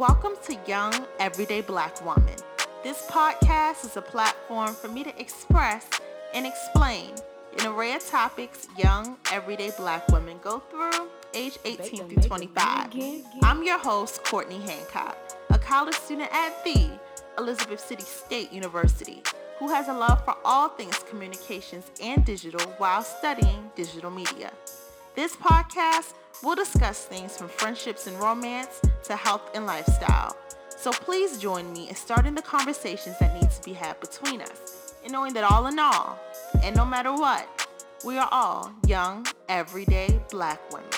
Welcome to Young Everyday Black Woman. This podcast is a platform for me to express and explain an array of topics young everyday black women go through age 18 through 25. I'm your host, Courtney Hancock, a college student at the Elizabeth City State University who has a love for all things communications and digital while studying digital media. This podcast will discuss things from friendships and romance to health and lifestyle. So please join me in starting the conversations that need to be had between us and knowing that all in all, and no matter what, we are all young, everyday black women.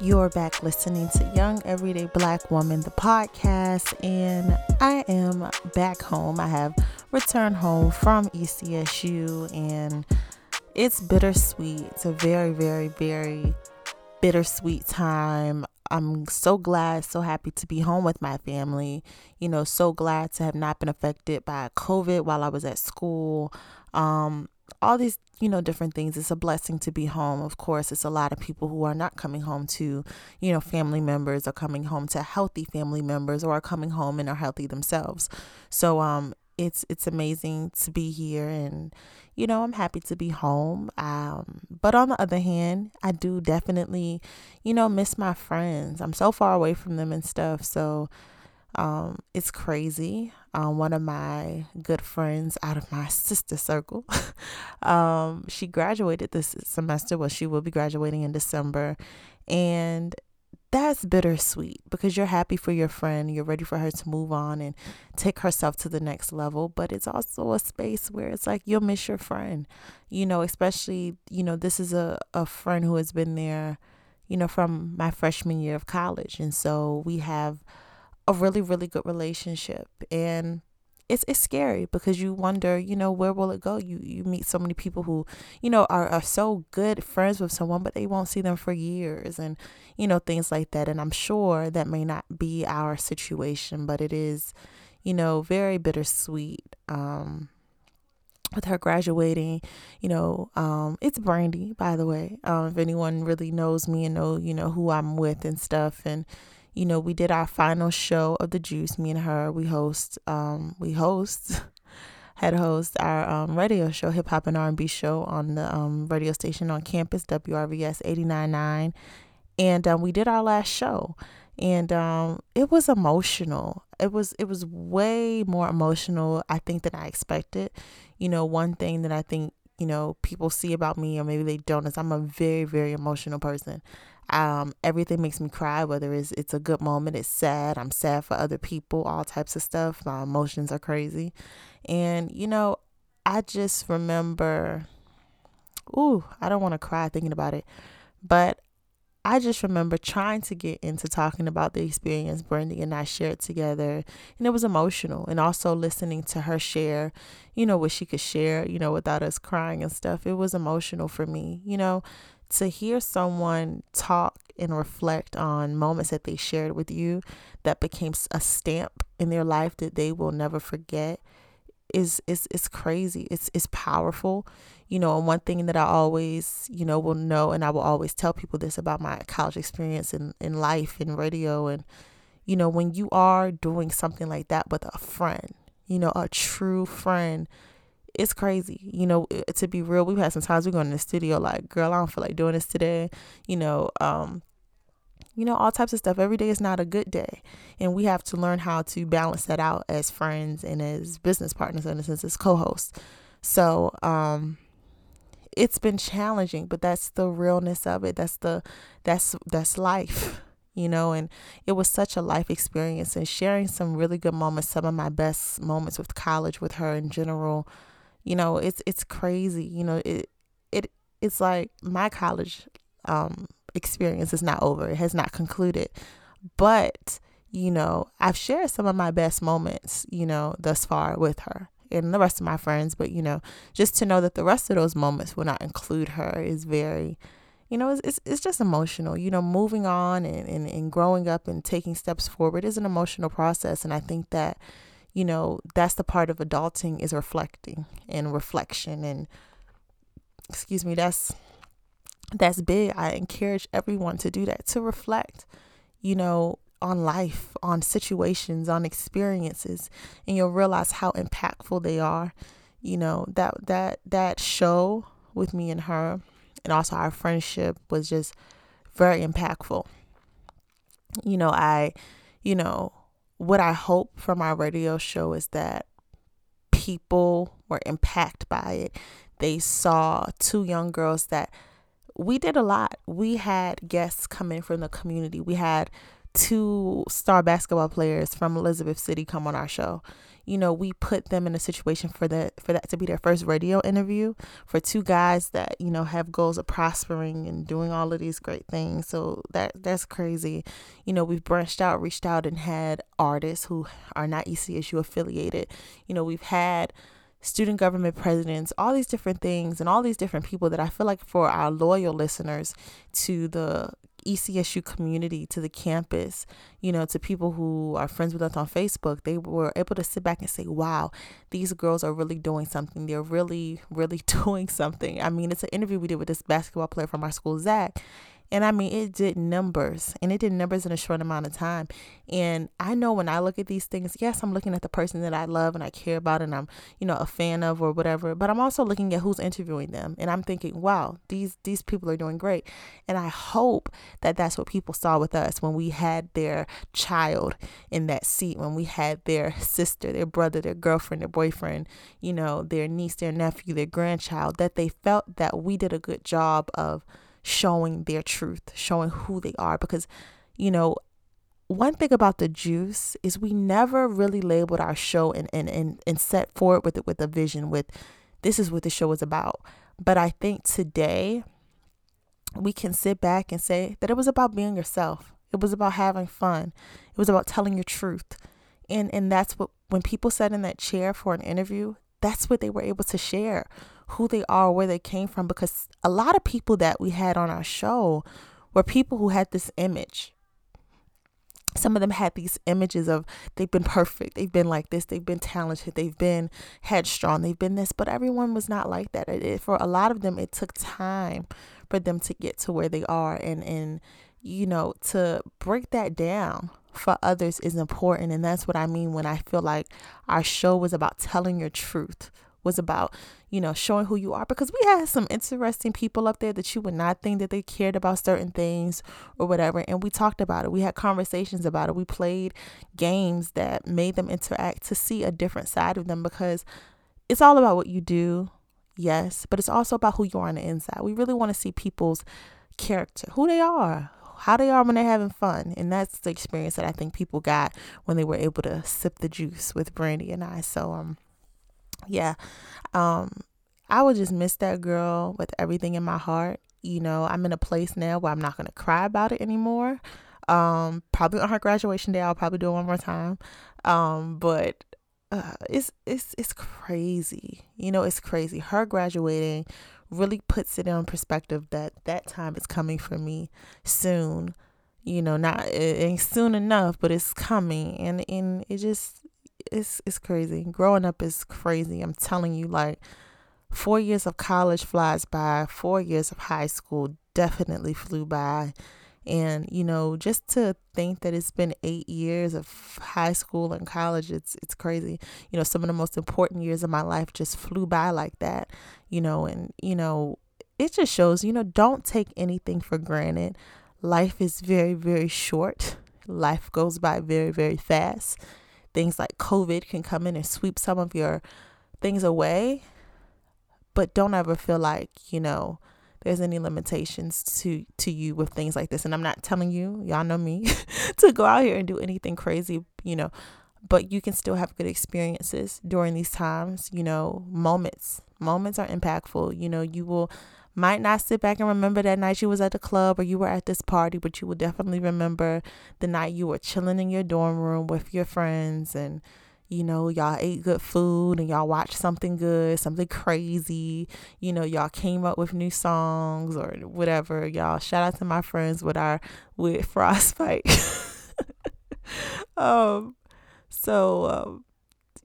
You're back listening to Young Everyday Black Woman, the podcast, and I am back home. I have returned home from ECSU, and it's bittersweet. It's a very, very, very bittersweet time. I'm so glad, so happy to be home with my family. You know, so glad to have not been affected by COVID while I was at school. Um, all these, you know, different things. It's a blessing to be home. Of course, it's a lot of people who are not coming home to, you know, family members or coming home to healthy family members or are coming home and are healthy themselves. So, um, it's it's amazing to be here and you know i'm happy to be home um but on the other hand i do definitely you know miss my friends. I'm so far away from them and stuff so um it's crazy. Um one of my good friends out of my sister circle um she graduated this semester. Well she will be graduating in december. And that's bittersweet because you're happy for your friend, you're ready for her to move on and take herself to the next level. But it's also a space where it's like you'll miss your friend, you know, especially, you know, this is a, a friend who has been there, you know, from my freshman year of college. And so we have a really, really good relationship. And it's it's scary because you wonder, you know, where will it go? You you meet so many people who, you know, are, are so good friends with someone, but they won't see them for years and, you know, things like that. And I'm sure that may not be our situation, but it is, you know, very bittersweet. Um with her graduating, you know, um, it's Brandy, by the way. Um, if anyone really knows me and know, you know, who I'm with and stuff, and you know, we did our final show of the Juice. Me and her, we host, um, we host, had host our um, radio show, hip hop and R and B show on the um, radio station on campus, WRVS 89.9, and um, we did our last show, and um, it was emotional. It was it was way more emotional, I think, than I expected. You know, one thing that I think you know people see about me, or maybe they don't, is I'm a very very emotional person. Um, everything makes me cry, whether it's it's a good moment, it's sad, I'm sad for other people, all types of stuff. My emotions are crazy. And, you know, I just remember ooh, I don't want to cry thinking about it. But I just remember trying to get into talking about the experience Brandy and I shared together, and it was emotional. And also listening to her share, you know, what she could share, you know, without us crying and stuff. It was emotional for me, you know, to hear someone talk and reflect on moments that they shared with you that became a stamp in their life that they will never forget is is is crazy. It's it's powerful. You know, and one thing that I always, you know, will know and I will always tell people this about my college experience in, in life in radio and you know, when you are doing something like that with a friend, you know, a true friend it's crazy. You know, to be real, we've had some times we go in the studio like, girl, I don't feel like doing this today. You know, um, you know, all types of stuff. Every day is not a good day. And we have to learn how to balance that out as friends and as business partners and as co-hosts. So, um, it's been challenging, but that's the realness of it. That's the that's that's life you know, and it was such a life experience and sharing some really good moments, some of my best moments with college with her in general you know it's it's crazy you know it it it's like my college um experience is not over it has not concluded but you know i've shared some of my best moments you know thus far with her and the rest of my friends but you know just to know that the rest of those moments will not include her is very you know it's, it's, it's just emotional you know moving on and, and, and growing up and taking steps forward is an emotional process and i think that you know, that's the part of adulting is reflecting and reflection and excuse me, that's that's big. I encourage everyone to do that, to reflect. You know, on life, on situations, on experiences, and you'll realize how impactful they are. You know, that that that show with me and her and also our friendship was just very impactful. You know, I you know, what I hope from our radio show is that people were impacted by it. They saw two young girls that we did a lot. We had guests come in from the community. We had two star basketball players from Elizabeth City come on our show you know, we put them in a situation for that for that to be their first radio interview for two guys that, you know, have goals of prospering and doing all of these great things. So that that's crazy. You know, we've branched out, reached out and had artists who are not ECSU affiliated. You know, we've had student government presidents, all these different things, and all these different people that I feel like for our loyal listeners to the ECSU community, to the campus, you know, to people who are friends with us on Facebook, they were able to sit back and say, wow, these girls are really doing something. They're really, really doing something. I mean, it's an interview we did with this basketball player from our school, Zach, and I mean, it did numbers and it did numbers in a short amount of time. And I know when I look at these things, yes, I'm looking at the person that I love and I care about and I'm, you know, a fan of or whatever, but I'm also looking at who's interviewing them. And I'm thinking, wow, these, these people are doing great. And I hope that that's what people saw with us when we had their child in that seat, when we had their sister, their brother, their girlfriend, their boyfriend, you know, their niece, their nephew, their grandchild, that they felt that we did a good job of showing their truth, showing who they are. Because, you know, one thing about the juice is we never really labeled our show and, and, and, and set forward with it with a vision with this is what the show is about. But I think today we can sit back and say that it was about being yourself. It was about having fun. It was about telling your truth. And and that's what when people sat in that chair for an interview, that's what they were able to share who they are, where they came from, because a lot of people that we had on our show were people who had this image. Some of them had these images of they've been perfect, they've been like this, they've been talented, they've been headstrong, they've been this, but everyone was not like that. It, it, for a lot of them, it took time for them to get to where they are, and and you know to break that down for others is important, and that's what I mean when I feel like our show was about telling your truth was about, you know, showing who you are because we had some interesting people up there that you would not think that they cared about certain things or whatever. And we talked about it. We had conversations about it. We played games that made them interact to see a different side of them because it's all about what you do, yes, but it's also about who you are on the inside. We really want to see people's character, who they are, how they are when they're having fun. And that's the experience that I think people got when they were able to sip the juice with Brandy and I. So um yeah, um, I would just miss that girl with everything in my heart. You know, I'm in a place now where I'm not gonna cry about it anymore. Um, probably on her graduation day, I'll probably do it one more time. Um, but uh, it's it's it's crazy. You know, it's crazy. Her graduating really puts it in perspective that that time is coming for me soon. You know, not it ain't soon enough, but it's coming, and and it just it's it's crazy. Growing up is crazy. I'm telling you, like four years of college flies by. Four years of high school definitely flew by. And you know, just to think that it's been eight years of high school and college, it's it's crazy. You know, some of the most important years of my life just flew by like that. You know, and you know, it just shows. You know, don't take anything for granted. Life is very very short. Life goes by very very fast things like COVID can come in and sweep some of your things away. But don't ever feel like, you know, there's any limitations to to you with things like this. And I'm not telling you, y'all know me, to go out here and do anything crazy, you know, but you can still have good experiences during these times, you know, moments. Moments are impactful. You know, you will might not sit back and remember that night you was at the club or you were at this party, but you will definitely remember the night you were chilling in your dorm room with your friends and you know, y'all ate good food and y'all watched something good, something crazy. You know, y'all came up with new songs or whatever. Y'all shout out to my friends with our with frostbite. um so um,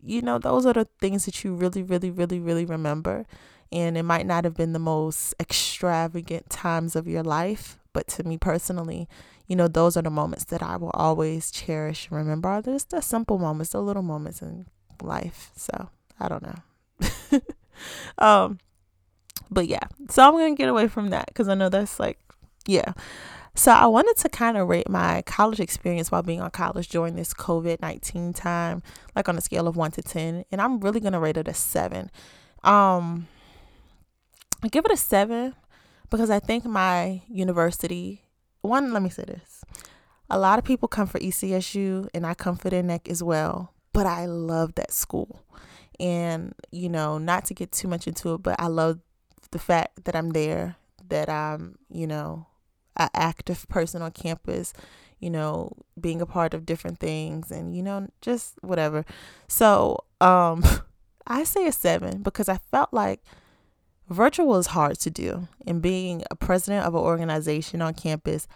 you know, those are the things that you really, really, really, really remember and it might not have been the most extravagant times of your life, But to me personally, you know, those are the moments that I will always cherish and remember. Are just the simple moments, the little moments in life. So I don't know. um, but yeah, so I'm gonna get away from that because I know that's like, yeah. So I wanted to kind of rate my college experience while being on college during this COVID nineteen time, like on a scale of one to ten, and I'm really gonna rate it a seven. Um, I give it a seven because I think my university. One, let me say this: a lot of people come for ECSU, and I come for their neck as well. But I love that school, and you know, not to get too much into it, but I love the fact that I'm there, that I'm, you know, an active person on campus, you know, being a part of different things and, you know, just whatever. So, um, I say a seven because I felt like virtual is hard to do. And being a president of an organization on campus,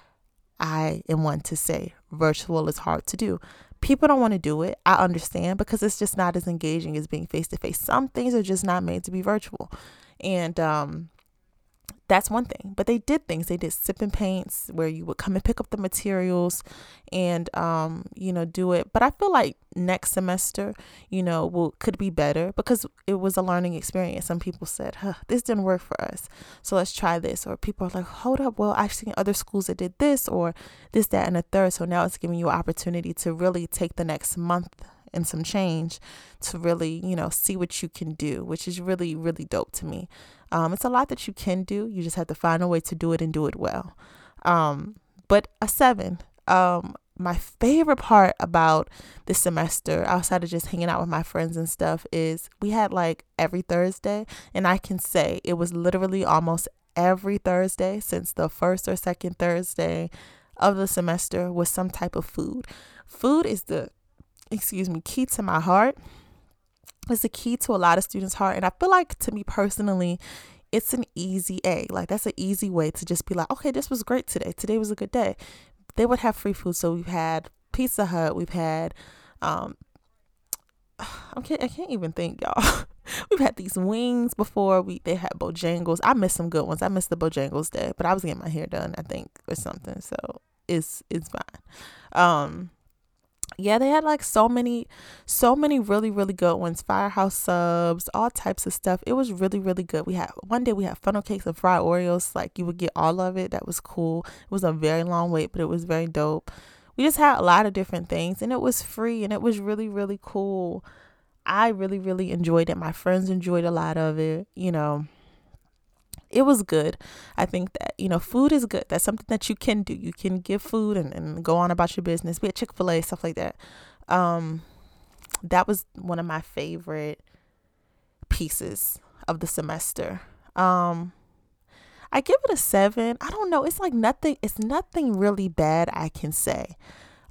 I am one to say virtual is hard to do. People don't want to do it. I understand because it's just not as engaging as being face to face. Some things are just not made to be virtual. And um, that's one thing. But they did things. They did sip and paints where you would come and pick up the materials and um, you know, do it. But I feel like next semester, you know, will could be better because it was a learning experience. Some people said, huh, this didn't work for us. So let's try this. Or people are like, hold up, well, I've seen other schools that did this or this, that, and a third. So now it's giving you an opportunity to really take the next month and some change to really, you know, see what you can do, which is really, really dope to me. Um, it's a lot that you can do. You just have to find a way to do it and do it well. Um, but a seven. Um, my favorite part about this semester, outside of just hanging out with my friends and stuff, is we had like every Thursday, and I can say it was literally almost every Thursday since the first or second Thursday of the semester was some type of food. Food is the excuse me, key to my heart. It's the key to a lot of students' heart. And I feel like to me personally, it's an easy A. Like that's an easy way to just be like, okay, this was great today. Today was a good day. They would have free food. So we've had Pizza Hut, we've had um I can't I can't even think, y'all. We've had these wings before. We they had Bojangles. I missed some good ones. I missed the Bojangles day, but I was getting my hair done, I think, or something. So it's it's fine. Um yeah, they had like so many, so many really, really good ones. Firehouse subs, all types of stuff. It was really, really good. We had one day we had funnel cakes and fried Oreos. Like you would get all of it. That was cool. It was a very long wait, but it was very dope. We just had a lot of different things and it was free and it was really, really cool. I really, really enjoyed it. My friends enjoyed a lot of it, you know it was good. I think that, you know, food is good. That's something that you can do. You can give food and, and go on about your business. Be at Chick fil A, stuff like that. Um, that was one of my favorite pieces of the semester. Um, I give it a seven. I don't know. It's like nothing, it's nothing really bad I can say.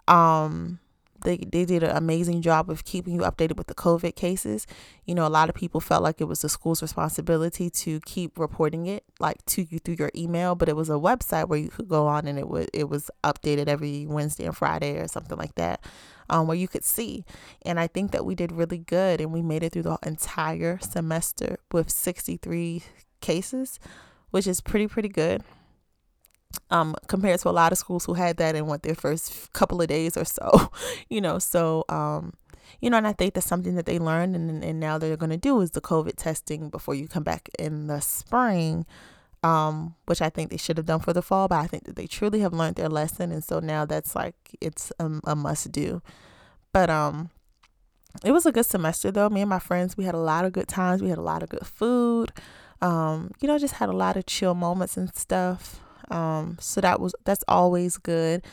Um, they, they did an amazing job of keeping you updated with the COVID cases. You know, a lot of people felt like it was the school's responsibility to keep reporting it like to you through your email, but it was a website where you could go on and it was it was updated every Wednesday and Friday or something like that. Um, where you could see. And I think that we did really good and we made it through the entire semester with 63 cases, which is pretty, pretty good um, compared to a lot of schools who had that in what their first couple of days or so, you know. So, um, you know, and I think that's something that they learned, and and now they're going to do is the COVID testing before you come back in the spring, um, which I think they should have done for the fall. But I think that they truly have learned their lesson, and so now that's like it's a, a must do. But um, it was a good semester though. Me and my friends, we had a lot of good times. We had a lot of good food. Um, you know, just had a lot of chill moments and stuff. Um, so that was that's always good.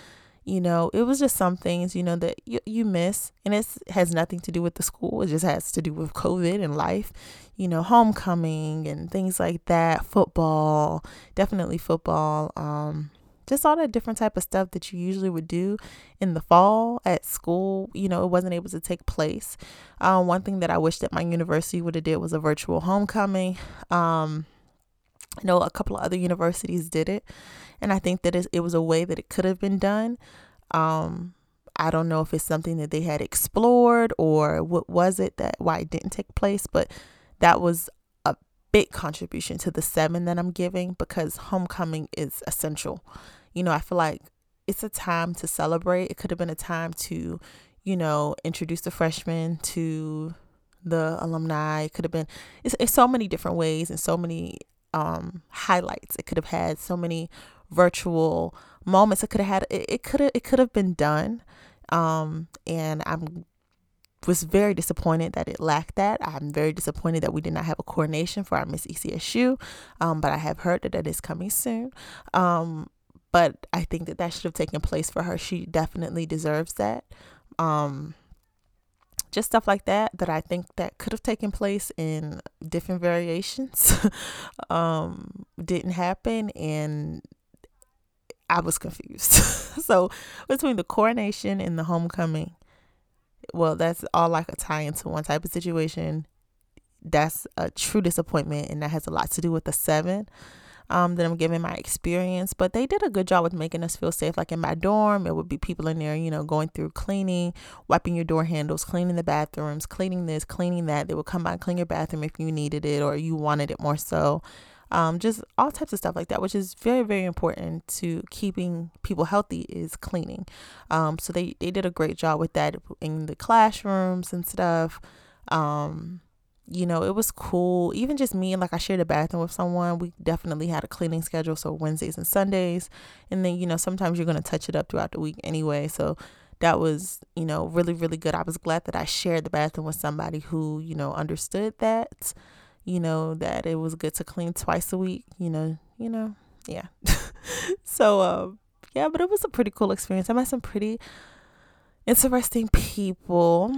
You know, it was just some things, you know, that you, you miss and it has nothing to do with the school. It just has to do with COVID and life, you know, homecoming and things like that, football, definitely football. Um, just all that different type of stuff that you usually would do in the fall at school you know it wasn't able to take place um, one thing that i wish that my university would have did was a virtual homecoming um, I know a couple of other universities did it, and I think that it was a way that it could have been done. Um, I don't know if it's something that they had explored or what was it that why it didn't take place, but that was a big contribution to the seven that I'm giving because homecoming is essential. you know, I feel like it's a time to celebrate. It could have been a time to, you know, introduce the freshmen to the alumni. It could have been it's, it's so many different ways and so many um highlights. It could have had so many virtual moments. It could have had it, could have it could have been done. Um and I'm was very disappointed that it lacked that. I'm very disappointed that we did not have a coordination for our Miss ECSU, um, but I have heard that is coming soon. Um, but I think that that should have taken place for her. She definitely deserves that. Um, just stuff like that that I think that could have taken place in different variations um, didn't happen, and I was confused. so between the coronation and the homecoming, well, that's all like a tie into one type of situation. That's a true disappointment, and that has a lot to do with the seven um, that I'm giving my experience. But they did a good job with making us feel safe. Like in my dorm, it would be people in there, you know, going through cleaning, wiping your door handles, cleaning the bathrooms, cleaning this, cleaning that. They would come by and clean your bathroom if you needed it or you wanted it more so. Um, just all types of stuff like that, which is very, very important to keeping people healthy is cleaning. Um, so they, they did a great job with that in the classrooms and stuff. Um, you know, it was cool. Even just me like I shared a bathroom with someone, we definitely had a cleaning schedule. So Wednesdays and Sundays. And then, you know, sometimes you're to touch it up throughout the week anyway. So that was, you know, really, really good. I was glad that I shared the bathroom with somebody who, you know, understood that, you know, that it was good to clean twice a week, you know, you know, yeah. so, um, yeah, but it was a pretty cool experience. I met some pretty interesting people.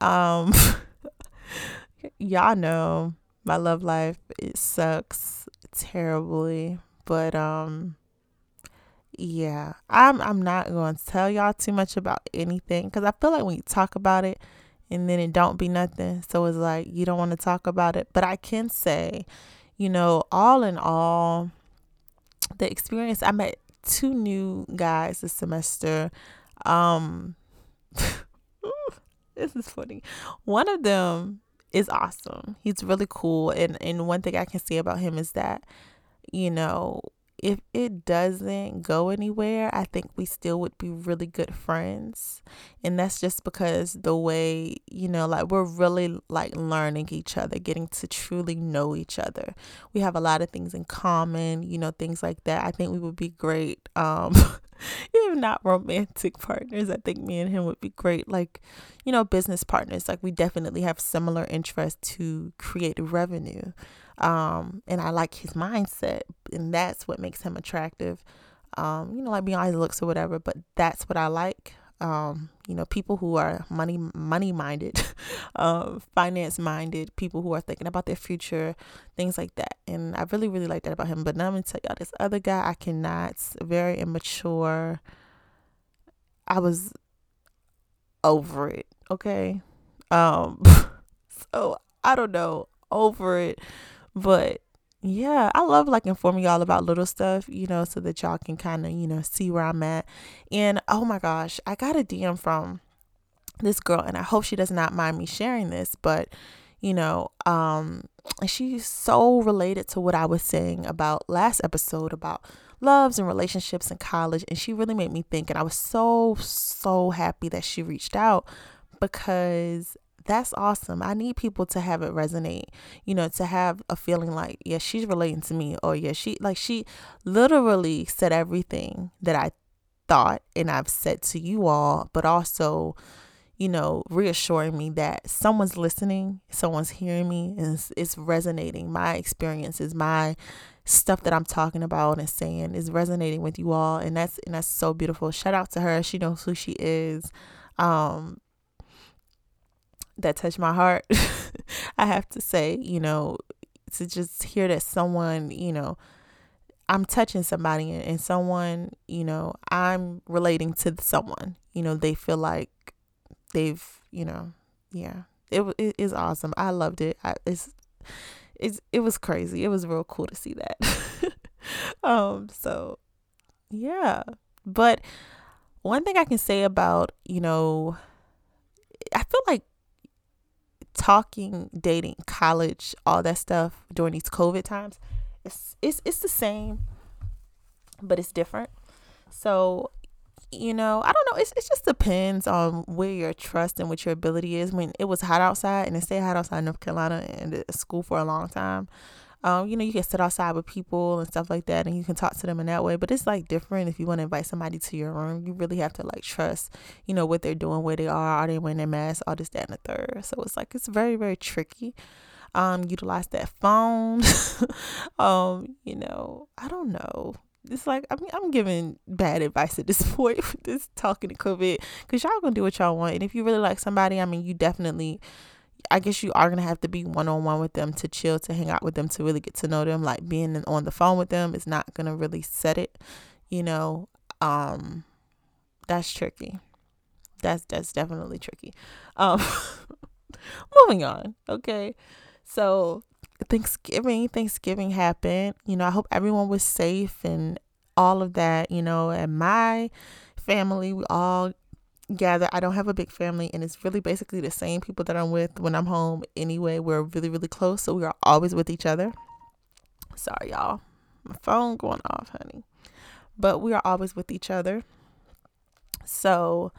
Um, y'all know my love life it sucks terribly but um yeah i'm i'm not going to tell y'all too much about anything because i feel like when you talk about it and then it don't be nothing so it's like you don't want to talk about it. But i can say you know all in all the experience i met two new guys this semester. Um this is funny. One of them is awesome. He's really cool. And, and one thing I can say about him is that, you know, if it doesn't go anywhere, I think we still would be really good friends. And that's just because the way, you know, like we're really like learning each other, getting to truly know each other. We have a lot of things in common, you know, things like that. I think we would be great um if not romantic partners. I think me and him would be great like, you know, business partners. Like we definitely have similar interests to create revenue um, and I like his mindset, and that's what makes him attractive. Um, you know, like beyond his looks or whatever, but that's what I like. Um, you know, people who are money money minded, um, finance minded, people who are thinking about their future, things like that. And I really, really like that about him. But now I'm gonna tell y'all this other guy I cannot, very immature. I was over it, okay? Um so I don't know, over it but yeah, I love like informing y'all about little stuff, you know, so that y'all can kind of, you know, see where I'm at. And oh my gosh, I got a DM from this girl and I hope she does not mind me sharing this, but you know, um she's so related to what I was saying about last episode about loves and relationships in college and she really made me think and I was so so happy that she reached out because that's awesome. I need people to have it resonate, you know, to have a feeling like, yeah, she's relating to me, or yeah, she like she literally said everything that I thought and I've said to you all, but also, you know, reassuring me that someone's listening, someone's hearing me, and it's, it's resonating. My experiences, my stuff that I'm talking about and saying is resonating with you all, and that's and that's so beautiful. Shout out to her. She knows who she is. Um, that touched my heart. I have to say, you know, to just hear that someone, you know, I'm touching somebody and someone, you know, I'm relating to someone, you know, they feel like they've, you know, yeah, it, it is awesome. I loved it. I, it's, it's, it was crazy. It was real cool to see that. um, so yeah, but one thing I can say about, you know, I feel like talking, dating, college, all that stuff during these COVID times, it's it's it's the same. but it's different. So, you know, I don't know. It's, it just depends on where your trust and what your ability is. When it was hot outside and it stayed hot outside North Carolina and school for a long time, um, you know, you can sit outside with people and stuff like that and you can talk to them in that way. But it's like different if you want to invite somebody to your room. You really have to like trust, you know, what they're doing, where they are, are they wearing their mask, all this, that, and the third. So it's like it's very, very tricky. Um, utilize that phone. um, you know, I don't know it's like I mean I'm giving bad advice at this point with this talking to COVID because y'all gonna do what y'all want and if you really like somebody I mean you definitely I guess you are gonna have to be one on one with them to chill, to hang out with them, to really get to know them. Like being on the phone with them is not gonna really set it, you know. Um, that's tricky. That's that's definitely tricky. Um, moving on. Okay, so Thanksgiving, Thanksgiving happened. You know, I hope everyone was safe and all of that. You know, and my family, we all gather. I don't have a big family, and it's really basically the same people that I'm with when I'm home anyway. We're really, really close, so we are always with each other. Sorry, y'all. My phone going off, honey. But we are always with each other. So,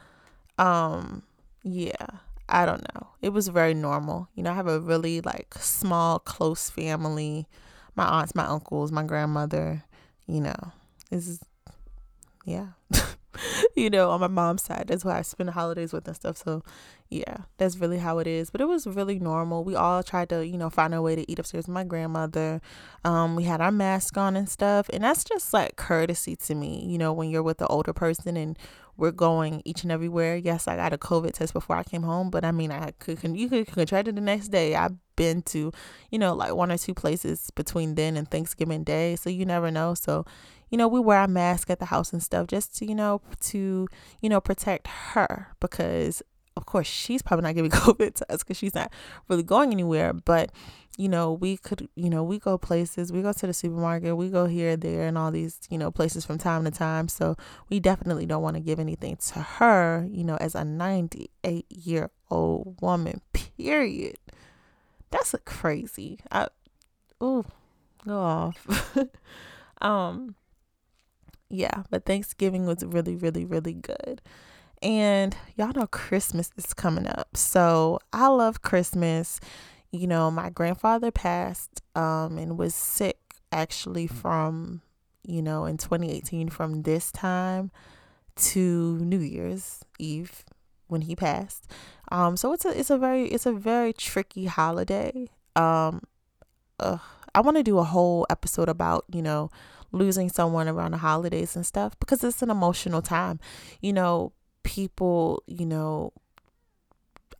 um, yeah, I don't know. It was very normal. You know, I have a really like small, close family. My aunts, my uncles, my grandmother, you know, this is yeah. you know, on my mom's side. That's why I spend the holidays with and stuff. So, yeah, that's really how it is. But it was really normal. We all tried to, you know, find a way to eat upstairs with my grandmother. Um, we had our mask on and stuff. And that's just like courtesy to me, you know, when you're with the older person and we're going each and everywhere. Yes, I got a COVID test before I came home, but I mean, I could you could contract it the next day. I've been to, you know, like one or two places between then and Thanksgiving Day, so you never know. So, you know, we wear our mask at the house and stuff just to, you know, to, you know, protect her because of course she's probably not giving COVID to us because she's not really going anywhere. But, you know, we could, you know, we go places, we go to the supermarket, we go here, there, and all these, you know, places from time to time. So we definitely don't want to give anything to her, you know, as a 98 year old woman, period. That's a crazy. I, oh, go off. um, yeah, but Thanksgiving was really, really, really good. And y'all know Christmas is coming up. So I love Christmas. You know, my grandfather passed um, and was sick actually from, you know, in 2018 from this time to New Year's Eve when he passed. Um, so it's a it's a very it's a very tricky holiday. Um, I want to do a whole episode about you know losing someone around the holidays and stuff because it's an emotional time. You know, people, you know,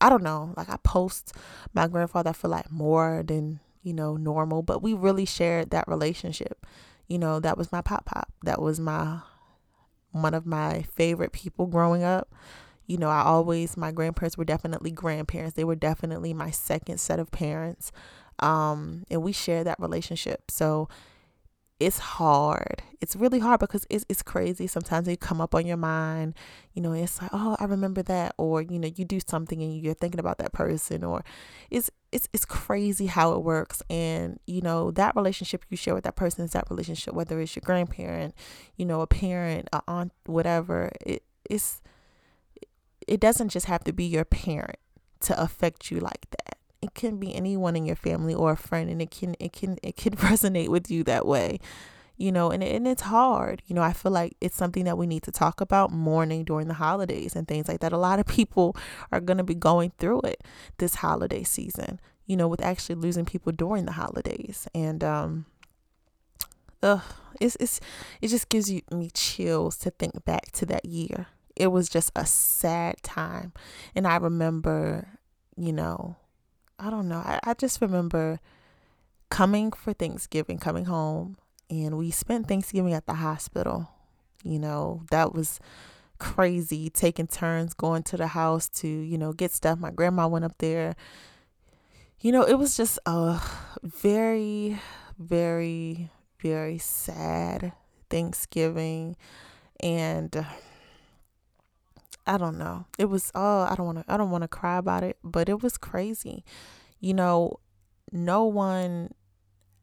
I don't know, like I post my grandfather, I feel like more than, you know, normal, but we really shared that relationship. You know, that was my pop pop. That was my one of my favorite people growing up. You know, I always my grandparents were definitely grandparents. They were definitely my second set of parents. Um, and we shared that relationship. So it's hard. It's really hard because it's it's crazy. Sometimes they come up on your mind. You know, it's like, oh, I remember that, or you know, you do something and you're thinking about that person, or it's it's it's crazy how it works. And you know, that relationship you share with that person is that relationship, whether it's your grandparent, you know, a parent, a aunt, whatever. It it's it doesn't just have to be your parent to affect you like that it can be anyone in your family or a friend and it can it can it can resonate with you that way you know and, and it's hard you know i feel like it's something that we need to talk about mourning during the holidays and things like that. A lot of people are going to be going through it this holiday season you know with actually losing people during the holidays. And um ugh, it's, it's it just gives you me chills to think back to that year. It was just a sad time. And i remember you know I don't know. I, I just remember coming for Thanksgiving, coming home, and we spent Thanksgiving at the hospital. You know, that was crazy taking turns going to the house to, you know, get stuff. My grandma went up there. You know, it was just a very, very, very sad Thanksgiving. And I don't know. It was oh, I don't want to I don't want to cry about it, but it was crazy. You know, no one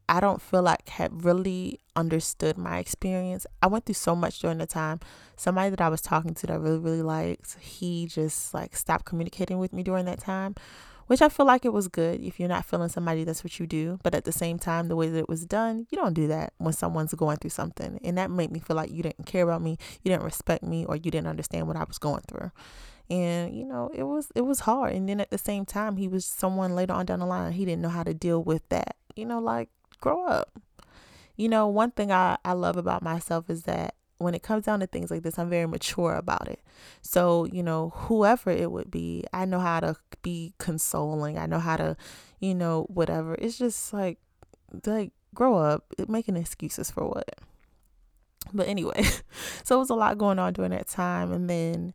I don't feel like had really understood my experience. I went through so much during the time. Somebody that I was talking to that I really, really liked, he just like stopped communicating with me during that time, which I feel like it was good. If you're not feeling somebody, that's what you do. But at the same time, the way that it was done, you don't do that when someone's going through something. And that made me feel like you didn't care about me, you didn't respect me, or you didn't understand what I was going through and you know it was it was hard and then at the same time he was someone later on down the line he didn't know how to deal with that you know like grow up you know one thing i i love about myself is that when it comes down to things like this i'm very mature about it. So you know whoever it would be i know how to be consoling. I know how to you know whatever. It's just like like grow up making excuses for what. But anyway so it was a lot going on during that time. And then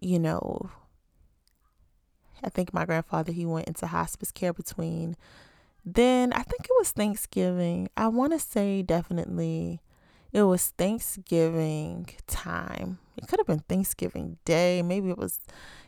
you know, I think my grandfather, he went into hospice care between then, I think it was Thanksgiving. I want to say definitely it was Thanksgiving time. It could have been Thanksgiving Day. Maybe it was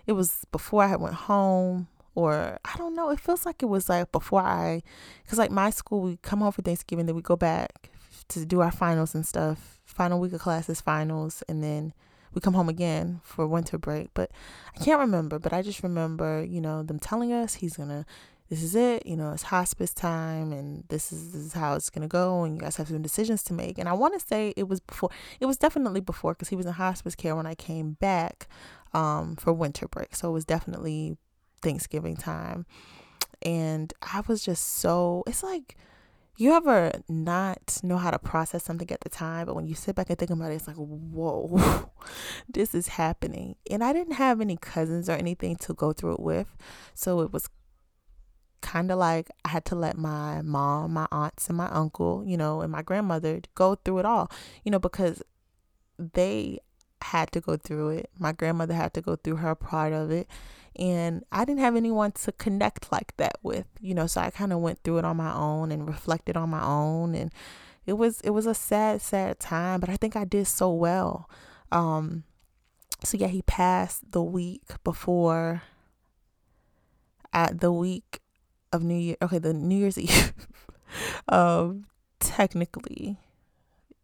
it was before I went home or I don't know. It feels like it was like before I cuz like my school we come home for Thanksgiving then we go back to do our finals and stuff. Final week of classes, finals and then we come home again for winter break. But I can't remember, but I just remember, you know, them telling us he's gonna this is it, you know, it's hospice time and this is, this is how it's going to go and you guys have some decisions to make. And I want to say it was before, it was definitely before because he was in hospice care when I came back um, for winter break. So it was definitely Thanksgiving time. And I was just so, it's like, you ever not know how to process something at the time, but when you sit back and think about it, it's like, whoa, this is happening. And I didn't have any cousins or anything to go through it with. So it was kind of like I had to let my mom, my aunts, and my uncle, you know, and my grandmother go through it all, you know, because they had to go through it. My grandmother had to go through her part of it and I didn't have anyone to connect like that with, you know, so I kind of went through it on my own and reflected on my own and it was it was a sad sad time, but I think I did so well. Um so yeah, he passed the week before at the week of New Year, okay, the New Year's Eve. um technically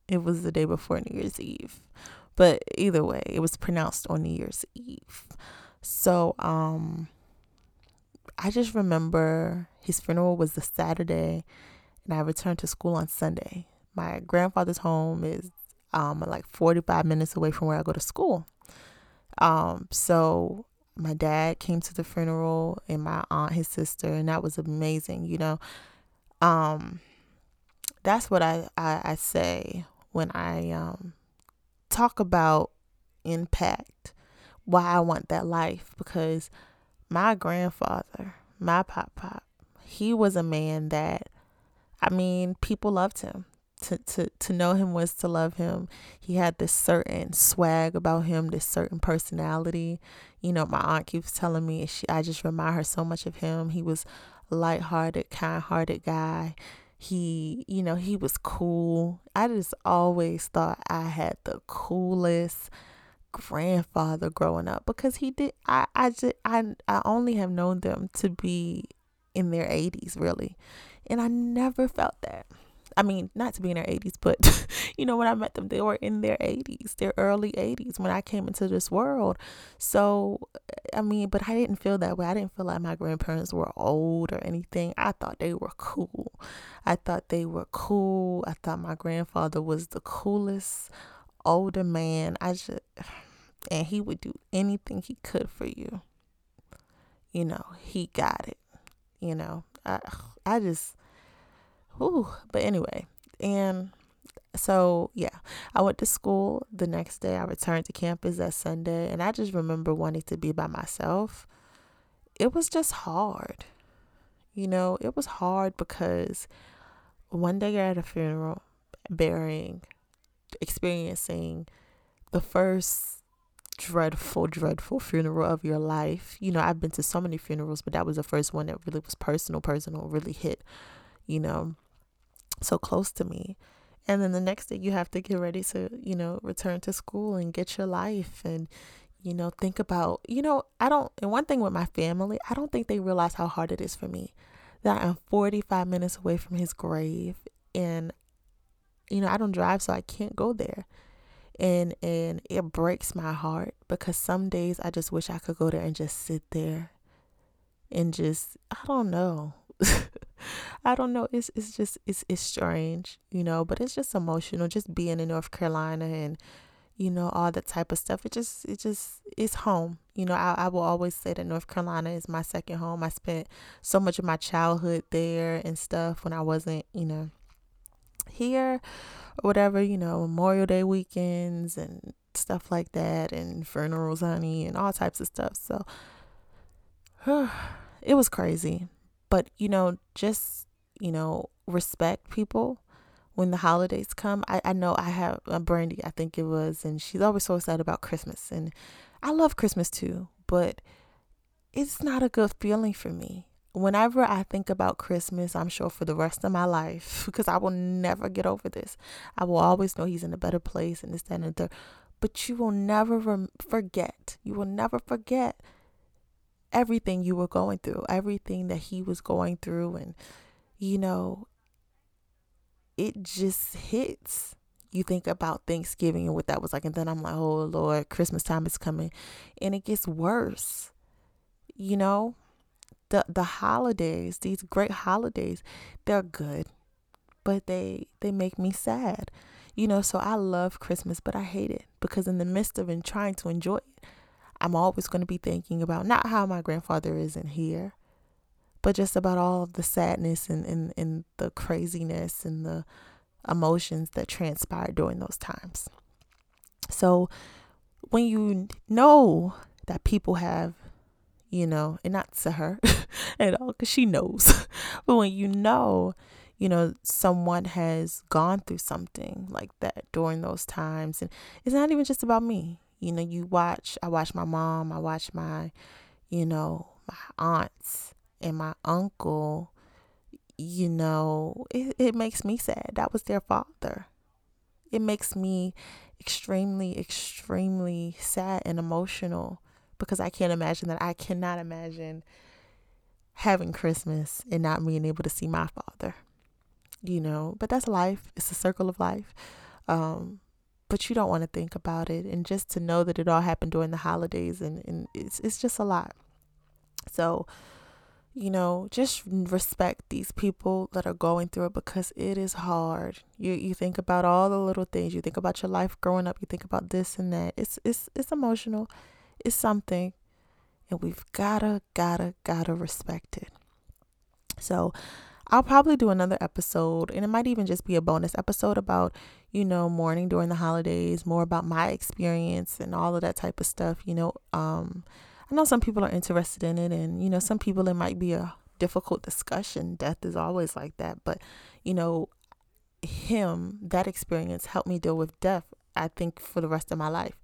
it was the day before New Year's Eve. But either way, it was pronounced on New Year's Eve. So, um, I just remember his funeral was the Saturday, and I returned to school on Sunday. My grandfather's home is um like 45 minutes away from where I go to school. Um, so my dad came to the funeral and my aunt, his sister, and that was amazing, you know. Um, that's what I, I, I say when I um talk about impact why I want that life because my grandfather, my pop pop, he was a man that I mean, people loved him. To, to to know him was to love him. He had this certain swag about him, this certain personality. You know, my aunt keeps telling me she, I just remind her so much of him. He was light-hearted, kind-hearted guy. He, you know, he was cool. I just always thought I had the coolest grandfather growing up because he did I I just I I only have known them to be in their 80s really. And I never felt that. I mean, not to be in their 80s, but you know, when I met them, they were in their 80s, their early 80s when I came into this world. So, I mean, but I didn't feel that way. I didn't feel like my grandparents were old or anything. I thought they were cool. I thought they were cool. I thought my grandfather was the coolest older man. I just, and he would do anything he could for you. You know, he got it. You know, I, I just, whew. But anyway, and so yeah, I went to school the next day. I returned to campus that Sunday, and I just remember wanting to be by myself. It was just hard. You know, it was hard because one day you're at a funeral, burying experiencing the first dreadful, dreadful funeral of your life. You know, I've been to so many funerals, but that was the first one that really was personal, personal, really hit, you know, so close to me. And then the next day you have to get ready to, you know, return to school and get your life and, you know, think about, you know, I don't, and one thing with my family, I don't think they realize how hard it is for me. that I'm 45 minutes away from his grave and you know, I don't drive so I can't go there. And and it breaks my heart because some days I just wish I could go there and just sit there and just I don't know. I don't know. It's it's just it's it's strange, you know, but it's just emotional just being in North Carolina and you know all that type of stuff. It just it just it's home. You know, I I will always say that North Carolina is my second home. I spent so much of my childhood there and stuff when I wasn't, you know, here or whatever, you know, Memorial Day weekends and stuff like that and funerals, honey, and all types of stuff. So it was crazy. But, you know, just, you know, respect people when the holidays come. I, I know I have a Brandy, I think it was, and she's always so excited about Christmas. And I love Christmas too, but it's not a good feeling for me. Whenever I think about Christmas, I'm sure for the rest of my life, because I will never get over this. I will always know he's in a better place and this, that, and the. But you will never rem- forget. You will never forget everything you were going through, everything that he was going through. And, you know, it just hits. You think about Thanksgiving and what that was like. And then I'm like, oh, Lord, Christmas time is coming. And it gets worse. You know, the, the holidays, these great holidays, they're good, but they, they make me sad. You know, so I love Christmas, but I hate it because in the midst of and trying to enjoy it, I'm always going to be thinking about not how my grandfather isn't here, but just about all of the sadness and, and, and the craziness and the emotions that transpired during those times. So when you know that people have, you know, and not to her at all, because she knows, but when you know, you know, someone has gone through something like that during those times, and it's not even just about me, you know, you watch, I watch my mom, I watch my, you know, my aunts and my uncle, you know, it, it makes me sad. That was their father. It makes me extremely, extremely sad and emotional because I can't imagine that. I cannot imagine having Christmas and not being able to see my father, you know, but that's life. It's a circle of life. Um, but you don't want to think about it and just to know that it all happened during the holidays and, and it's it's just a lot. So you know just respect these people that are going through it because it is hard. You you think about all the little things. You think about your life growing up. You think about this and that. It's it's it's emotional. It's something and we've gotta gotta gotta respect it. So I'll probably do another episode, and it might even just be a bonus episode about, you know, mourning during the holidays, more about my experience and all of that type of stuff. You know, um, I know some people are interested in it, and, you know, some people it might be a difficult discussion. Death is always like that. But, you know, him, that experience helped me deal with death, I think, for the rest of my life.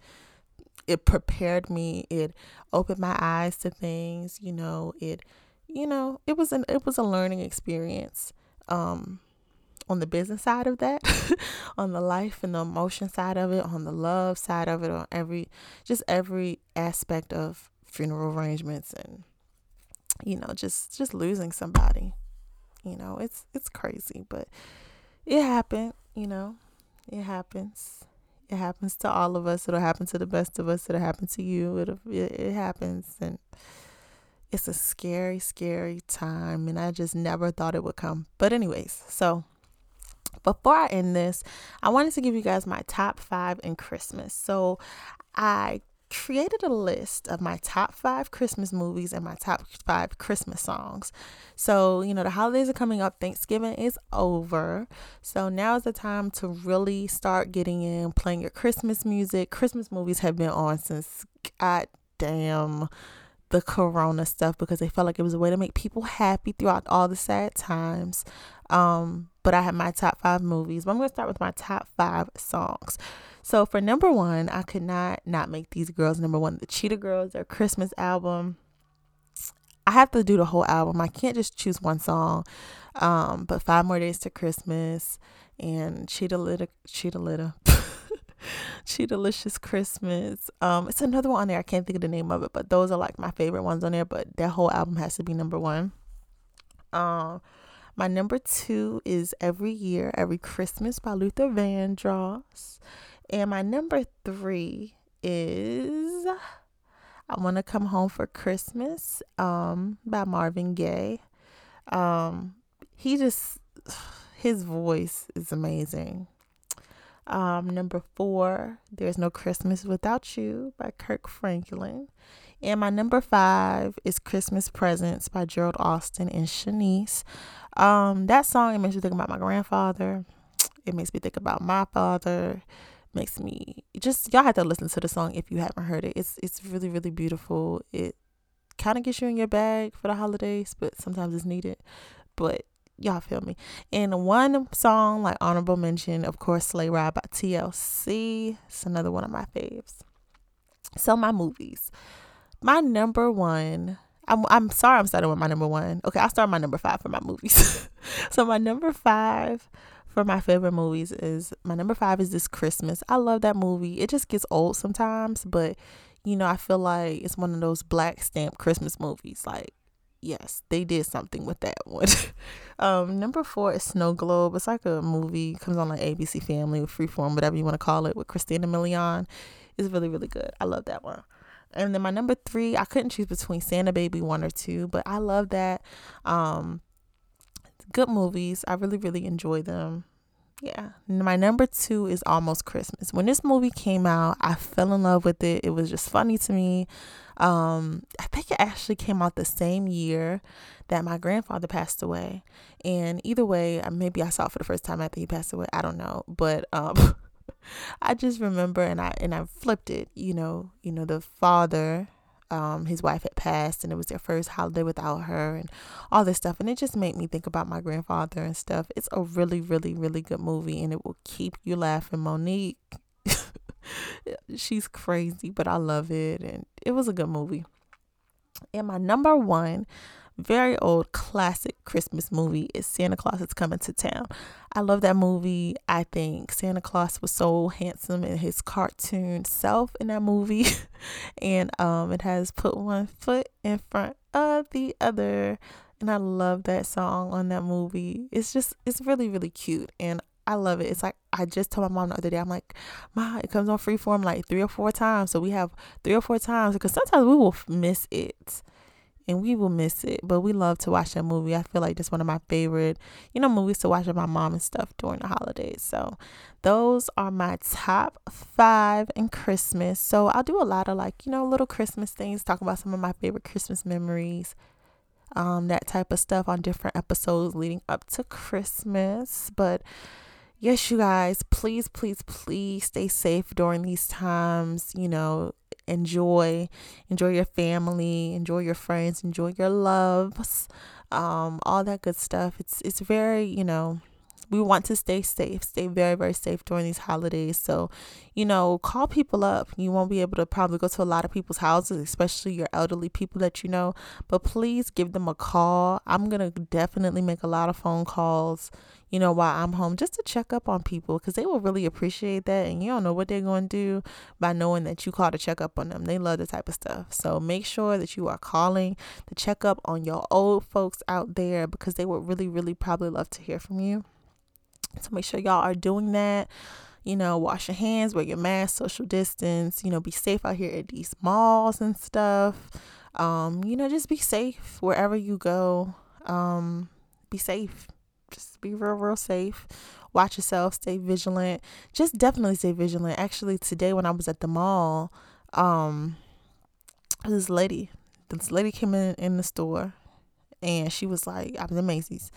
It prepared me, it opened my eyes to things, you know, it you know, it was an it was a learning experience. Um, on the business side of that, on the life and the emotion side of it, on the love side of it, on every just every aspect of funeral arrangements and you know, just just losing somebody. You know, it's it's crazy, but it happened, you know. It happens. It happens to all of us. It'll happen to the best of us. It'll happen to you. It'll, it, it happens and it's a scary, scary time, and I just never thought it would come. But, anyways, so before I end this, I wanted to give you guys my top five in Christmas. So, I created a list of my top five Christmas movies and my top five Christmas songs. So, you know, the holidays are coming up, Thanksgiving is over. So, now is the time to really start getting in, playing your Christmas music. Christmas movies have been on since goddamn the corona stuff because they felt like it was a way to make people happy throughout all the sad times. Um, but I have my top five movies. But I'm going to start with my top five songs. So for number one, I could not not make these girls number one. The Cheetah Girls, their Christmas album. I have to do the whole album. I can't just choose one song. Um, but Five More Days to Christmas and Cheetah Litta, Cheetah Litta. Cheetah-licious Christmas. Um, it's another one on there. I can't think of the name of it, but those are like my favorite ones on there. But that whole album has to be number one. Um, my number two is Every Year, Every Christmas by Luther Vandross. And my number three is I Want to Come Home for Christmas um, by Marvin Gaye. Um, he just, his voice is amazing. Um, number four, There's No Christmas Without You by Kirk Franklin. And my number five is Christmas Presents by Gerald Austin and Shanice. Um, that song, it makes me think about my grandfather. It makes me think about my father. Makes me just y'all have to listen to the song if you haven't heard it. It's it's really, really beautiful. It kind of gets you in your bag for the holidays, but sometimes it's needed. But y'all feel me. And one song, like honorable mention, of course, Sleigh Ride by TLC. It's another one of my faves. So my movies. My number one, I'm I'm sorry I'm starting with my number one. Okay, I'll start my number five for my movies. so my number five for my favorite movies is my number five is this Christmas. I love that movie. It just gets old sometimes, but you know, I feel like it's one of those black stamp Christmas movies. Like, yes, they did something with that one. um, number four is Snow Globe. It's like a movie, comes on like ABC Family or Freeform, whatever you want to call it, with Christina Milian. It's really, really good. I love that one. And then my number three, I couldn't choose between Santa Baby one or two, but I love that. Um, good movies. I really, really enjoy them. Yeah. My number two is Almost Christmas. When this movie came out, I fell in love with it. It was just funny to me. Um, I think it actually came out the same year that my grandfather passed away. And either way, maybe I saw it for the first time after he passed away. I don't know. But um I just remember and I and I flipped it, you know, you know, the father, um, his wife had passed and it was their first holiday without her and all this stuff. And it just made me think about my grandfather and stuff. It's a really, really, really good movie and it will keep you laughing. Mo'Nique she's crazy, but I love it and it was a good movie. And my number one very old classic Christmas movie is Santa Claus is Coming to Town. I love that movie. I think Santa Claus was so handsome in his cartoon self in that movie. and um it has put one foot in front of the other. And I love that song on that movie. It's just it's really, really cute. And I love it. It's like I just told my mom the other day. I'm like, "Ma, it comes on Freeform like three or four times, so we have three or four times because sometimes we will miss it and we will miss it. But we love to watch that movie. I feel like it's one of my favorite, you know, movies to watch with my mom and stuff during the holidays. So those are my top five in Christmas. So I'll do a lot of like, you know, little Christmas things, talk about some of my favorite Christmas memories. Um, that type of stuff on different episodes leading up to Christmas. But yes, you guys, please, please, please stay safe during these times. You know, enjoy enjoy your family enjoy your friends enjoy your loves um all that good stuff. It's it's very you know we want to stay safe stay very very safe during these holidays. So you know call people up. You won't be able to probably go to a lot of people's houses especially your elderly people that you know but please give them a call. I'm gonna definitely make a lot of phone calls you know, while I'm home just to check up on people because they will really appreciate that. And you don't know what they're going to do by knowing that you call to check up on them. They love the type of stuff. So make sure that you are calling to check up on your old folks out there because they would really, really probably love to hear from you. So make sure y'all are doing that. You know, wash your hands, wear your mask, social distance, you know, be safe out here at these malls and stuff. Um, you know, just be safe wherever you go. Um, be safe just be real, real safe. Watch yourself, stay vigilant. Just definitely stay vigilant. Actually, today when I was at the mall, um, this lady, this lady came in in the store, and she was like, I was in Macy's,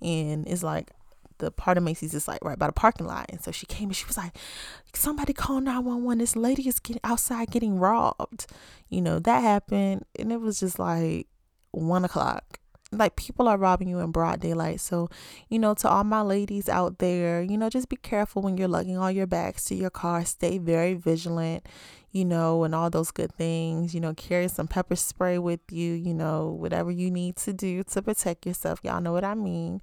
and it's like the part of Macy's is like right by the parking lot. And so she came and she was like, somebody call 911. This lady is getting outside getting robbed. You know, that happened. And it was just like one o'clock like people are robbing you in broad daylight. So, you know, to all my ladies out there, you know, just be careful when you're lugging all your bags to your car. Stay very vigilant, you know, and all those good things. You know, carry some pepper spray with you, you know, whatever you need to do to protect yourself. Y'all know what I mean.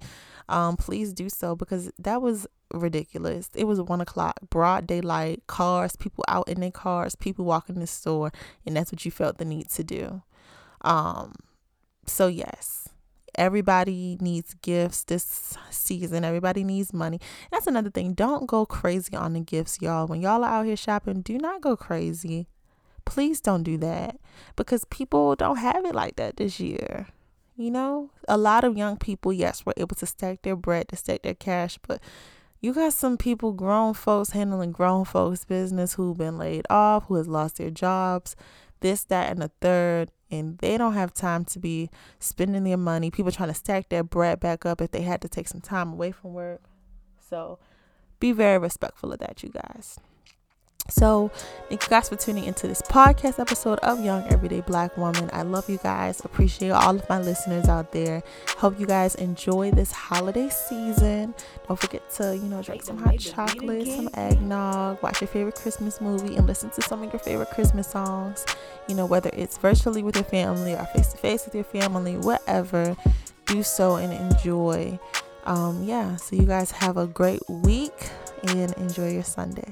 Um, please do so because that was ridiculous. It was one o'clock, broad daylight, cars, people out in their cars, people walking the store, and that's what you felt the need to do. Um, so yes everybody needs gifts this season. Everybody needs money. That's another thing. Don't go crazy on the gifts, y'all. When y'all are out here shopping, do not go crazy. Please don't do that because people don't have it like that this year. You know, a lot of young people, yes, were able to stack their bread, to stack their cash, but you got some people, grown folks handling grown folks' business who've been laid off, who has lost their jobs, this, that, and the third, and they don't have time to be spending their money. People trying to stack their bread back up if they had to take some time away from work. So be very respectful of that, you guys. So, thank you guys for tuning into this podcast episode of Young Everyday Black Woman. I love you guys. Appreciate all of my listeners out there. Hope you guys enjoy this holiday season. Don't forget to, you know, drink some hot chocolate, some eggnog, watch your favorite Christmas movie, and listen to some of your favorite Christmas songs. You know, whether it's virtually with your family or face to face with your family, whatever, do so and enjoy. Um, yeah, so you guys have a great week and enjoy your Sunday.